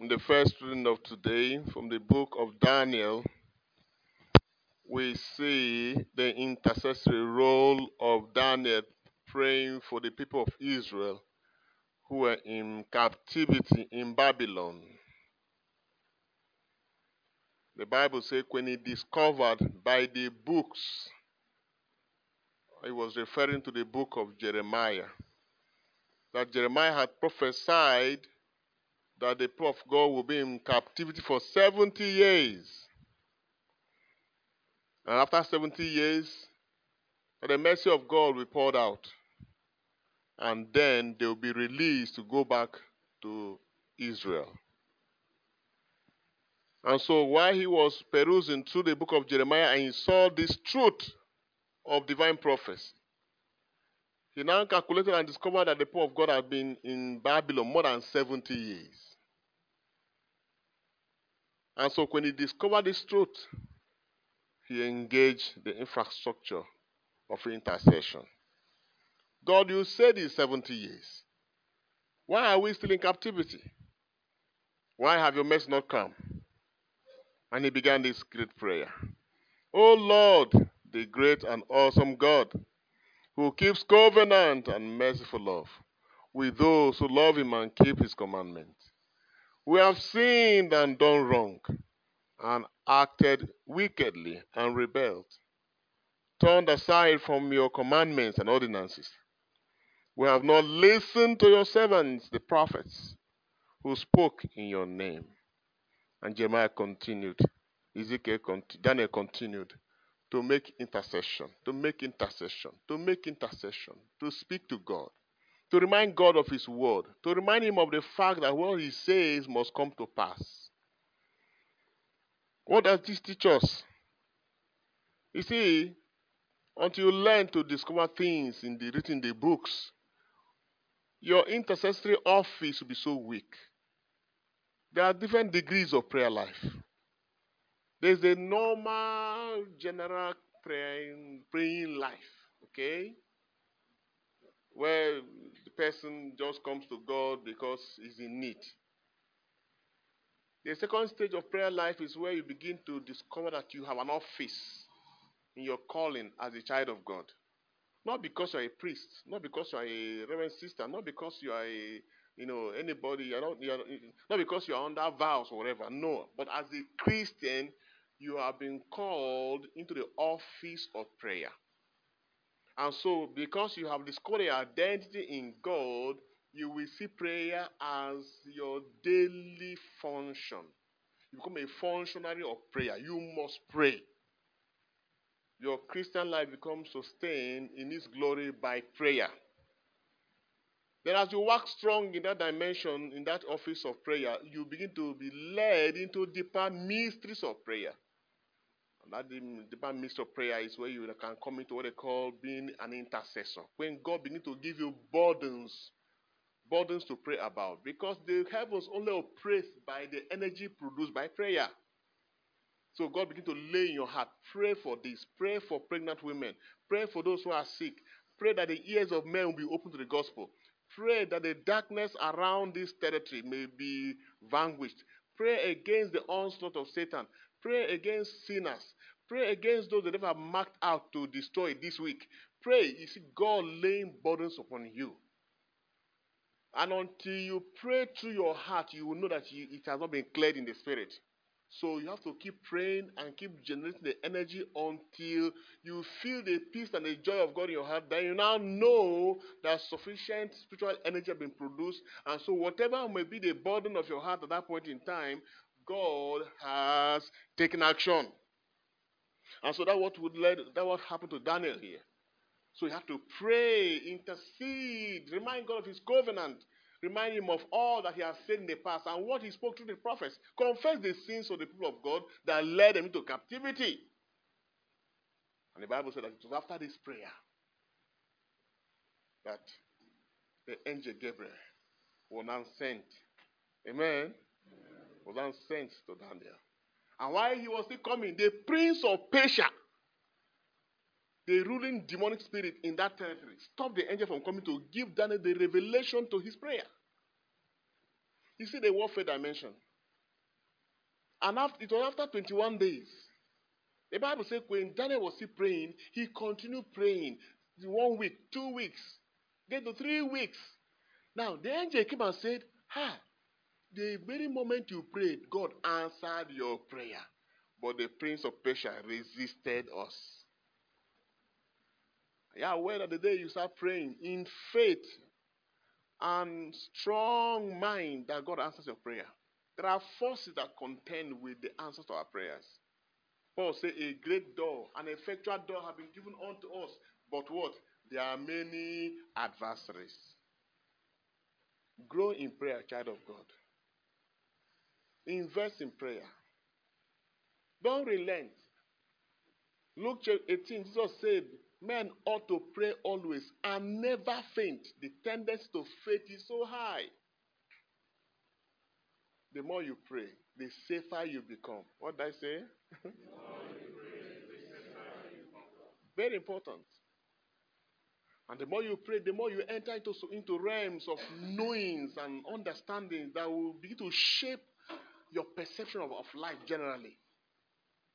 In the first reading of today from the book of Daniel, we see the intercessory role of Daniel praying for the people of Israel who were in captivity in Babylon. The Bible says when he discovered by the books, he was referring to the book of Jeremiah, that Jeremiah had prophesied that the people of God will be in captivity for 70 years. And after 70 years, the mercy of God will be poured out. And then they will be released to go back to Israel. And so while he was perusing through the book of Jeremiah and he saw this truth of divine prophecy, he now calculated and discovered that the people of God had been in Babylon more than 70 years. And so when he discovered this truth, he engaged the infrastructure of intercession. God, you said it's 70 years. Why are we still in captivity? Why have your mercy not come? And he began this great prayer. O Lord, the great and awesome God, who keeps covenant and merciful love with those who love him and keep his commandments. We have sinned and done wrong, and acted wickedly and rebelled, turned aside from your commandments and ordinances. We have not listened to your servants, the prophets, who spoke in your name. And Jeremiah continued, Ezekiel, Daniel continued to make intercession, to make intercession, to make intercession, to speak to God, to remind God of His word, to remind Him of the fact that what He says must come to pass. What does this teach us? You see, until you learn to discover things in the written the books, your intercessory office will be so weak. There are different degrees of prayer life. There's a normal, general praying, praying life, okay? Where the person just comes to God because he's in need. The second stage of prayer life is where you begin to discover that you have an office in your calling as a child of God. Not because you're a priest, not because you're a reverend sister, not because you are a you know anybody, you're not, you're not because you're under vows or whatever. No, but as a Christian, you have been called into the office of prayer. And so, because you have discovered your identity in God, you will see prayer as your daily function. You become a functionary of prayer. You must pray. Your Christian life becomes sustained in its glory by prayer. Then, as you work strong in that dimension, in that office of prayer, you begin to be led into deeper mysteries of prayer. That deeper mystery of prayer is where you can come into what they call being an intercessor. When God begins to give you burdens burdens to pray about because the heavens only operate by the energy produced by prayer. So God begin to lay in your heart. Pray for this. Pray for pregnant women. Pray for those who are sick. Pray that the ears of men will be open to the gospel. Pray that the darkness around this territory may be vanquished. Pray against the onslaught of Satan. Pray against sinners. Pray against those that have marked out to destroy this week. Pray. You see God laying burdens upon you. And until you pray through your heart, you will know that you, it has not been cleared in the spirit. So you have to keep praying and keep generating the energy until you feel the peace and the joy of God in your heart. Then you now know that sufficient spiritual energy has been produced. And so whatever may be the burden of your heart at that point in time, God has taken action. And so that what would lead that what happened to Daniel here. So you have to pray, intercede, remind God of his covenant, remind him of all that he has said in the past and what he spoke through the prophets. Confess the sins of the people of God that led them into captivity. And the Bible said that it was after this prayer that the angel Gabriel was now sent. Amen. Was now sent to Daniel. And while he was still coming, the prince of Persia the ruling demonic spirit in that territory stopped the angel from coming to give Daniel the revelation to his prayer. You see the warfare dimension. And after, it was after 21 days. The Bible says when Daniel was still praying, he continued praying. One week, two weeks, then to three weeks. Now, the angel came and said, Ha, the very moment you prayed, God answered your prayer. But the prince of Persia resisted us. Yeah, aware that the day you start praying in faith and strong mind that God answers your prayer. There are forces that contend with the answers to our prayers. Paul said, A great door, an effectual door have been given unto us. But what? There are many adversaries. Grow in prayer, child of God. Invest in prayer. Don't relent. Luke 18, Jesus said, Men ought to pray always and never faint. The tendency to faint is so high. The more you pray, the safer you become. What did I say? Very important. And the more you pray, the more you enter into, into realms of knowings and understandings that will begin to shape your perception of, of life generally.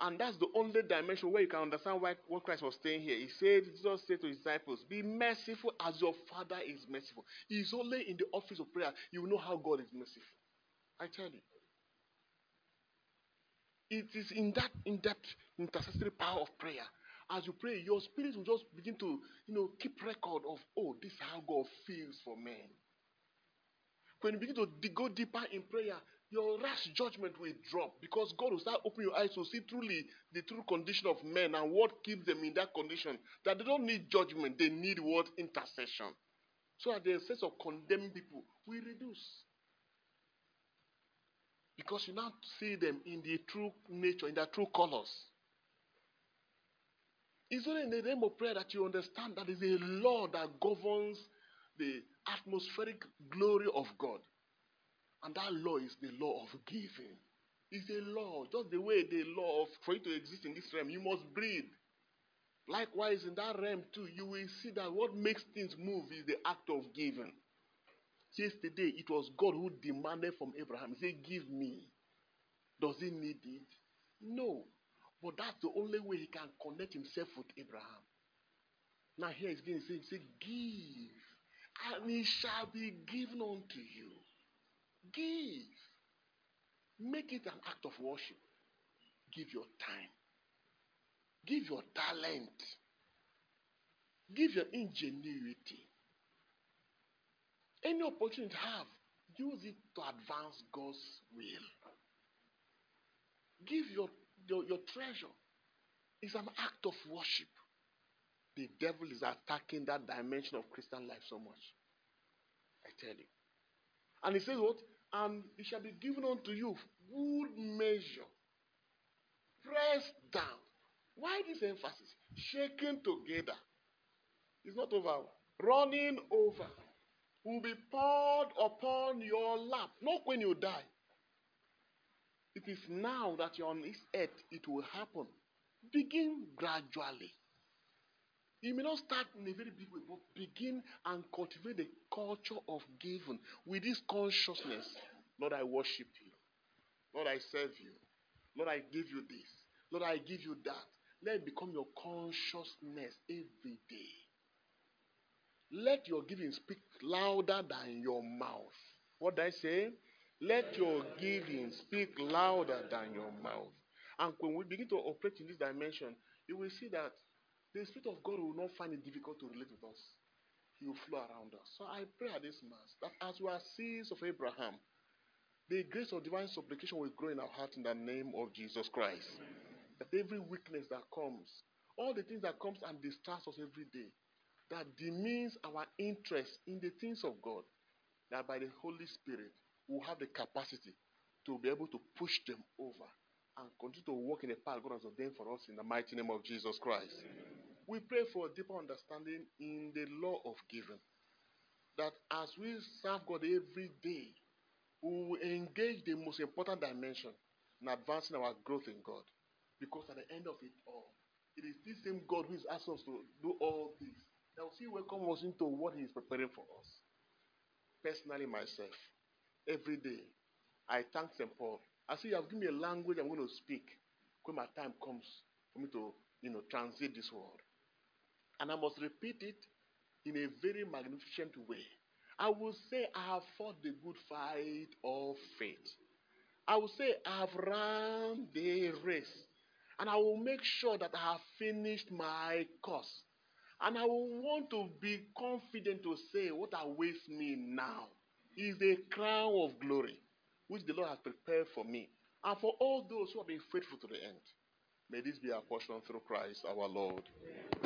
And that's the only dimension where you can understand why what Christ was saying here. He said, Jesus said to his disciples, Be merciful as your Father is merciful. It's only in the office of prayer you know how God is merciful. I tell you. It is in that in-depth intercessory power of prayer. As you pray, your spirit will just begin to, you know, keep record of, oh, this is how God feels for men. When you begin to go deeper in prayer, your rash judgment will drop because God will start opening your eyes to see truly the true condition of men and what keeps them in that condition. That they don't need judgment, they need what? Intercession. So that the sense of condemning people will reduce. Because you now see them in the true nature, in their true colors. It's only in the name of prayer that you understand that is a law that governs the atmospheric glory of God. And that law is the law of giving. It's a law, just the way the law of for you to exist in this realm, you must breathe. Likewise, in that realm too, you will see that what makes things move is the act of giving. Yesterday, it was God who demanded from Abraham. He said, Give me. Does he need it? No. But that's the only way he can connect himself with Abraham. Now, here to say, say, Give, and it shall be given unto you. Give. Make it an act of worship. Give your time. Give your talent. Give your ingenuity. Any opportunity you have, use it to advance God's will. Give your, your, your treasure. It's an act of worship. The devil is attacking that dimension of Christian life so much. I tell you. And he says what? And it shall be given unto you good measure. Pressed down. Why this emphasis? Shaken together. It's not over. Running over. Will be poured upon your lap. Not when you die. It is now that you're on this earth, it will happen. Begin gradually. You may not start in a very big way, but begin and cultivate the culture of giving with this consciousness. Lord, I worship you. Lord, I serve you. Lord, I give you this. Lord, I give you that. Let it become your consciousness every day. Let your giving speak louder than your mouth. What did I say? Let your giving speak louder than your mouth. And when we begin to operate in this dimension, you will see that the Spirit of God will not find it difficult to relate with us. He will flow around us. So I pray at this Mass that as we are seeds of Abraham, the grace of divine supplication will grow in our heart in the name of Jesus Christ. That every weakness that comes, all the things that comes and distracts us every day, that demeans our interest in the things of God, that by the Holy Spirit we'll have the capacity to be able to push them over and continue to walk in the path God has ordained for us in the mighty name of Jesus Christ. We pray for a deeper understanding in the law of giving. That as we serve God every day, we will engage the most important dimension in advancing our growth in God. Because at the end of it all, it is this same God who is asking us to do all this will see welcome us into what He is preparing for us. Personally, myself, every day, I thank St. Paul I say you have given me a language I'm going to speak when my time comes for me to, you know, translate this word. And I must repeat it in a very magnificent way. I will say I have fought the good fight of faith. I will say I have run the race. And I will make sure that I have finished my course. And I will want to be confident to say what awaits me now is a crown of glory which the Lord has prepared for me and for all those who have been faithful to the end. May this be our portion through Christ our Lord. Amen.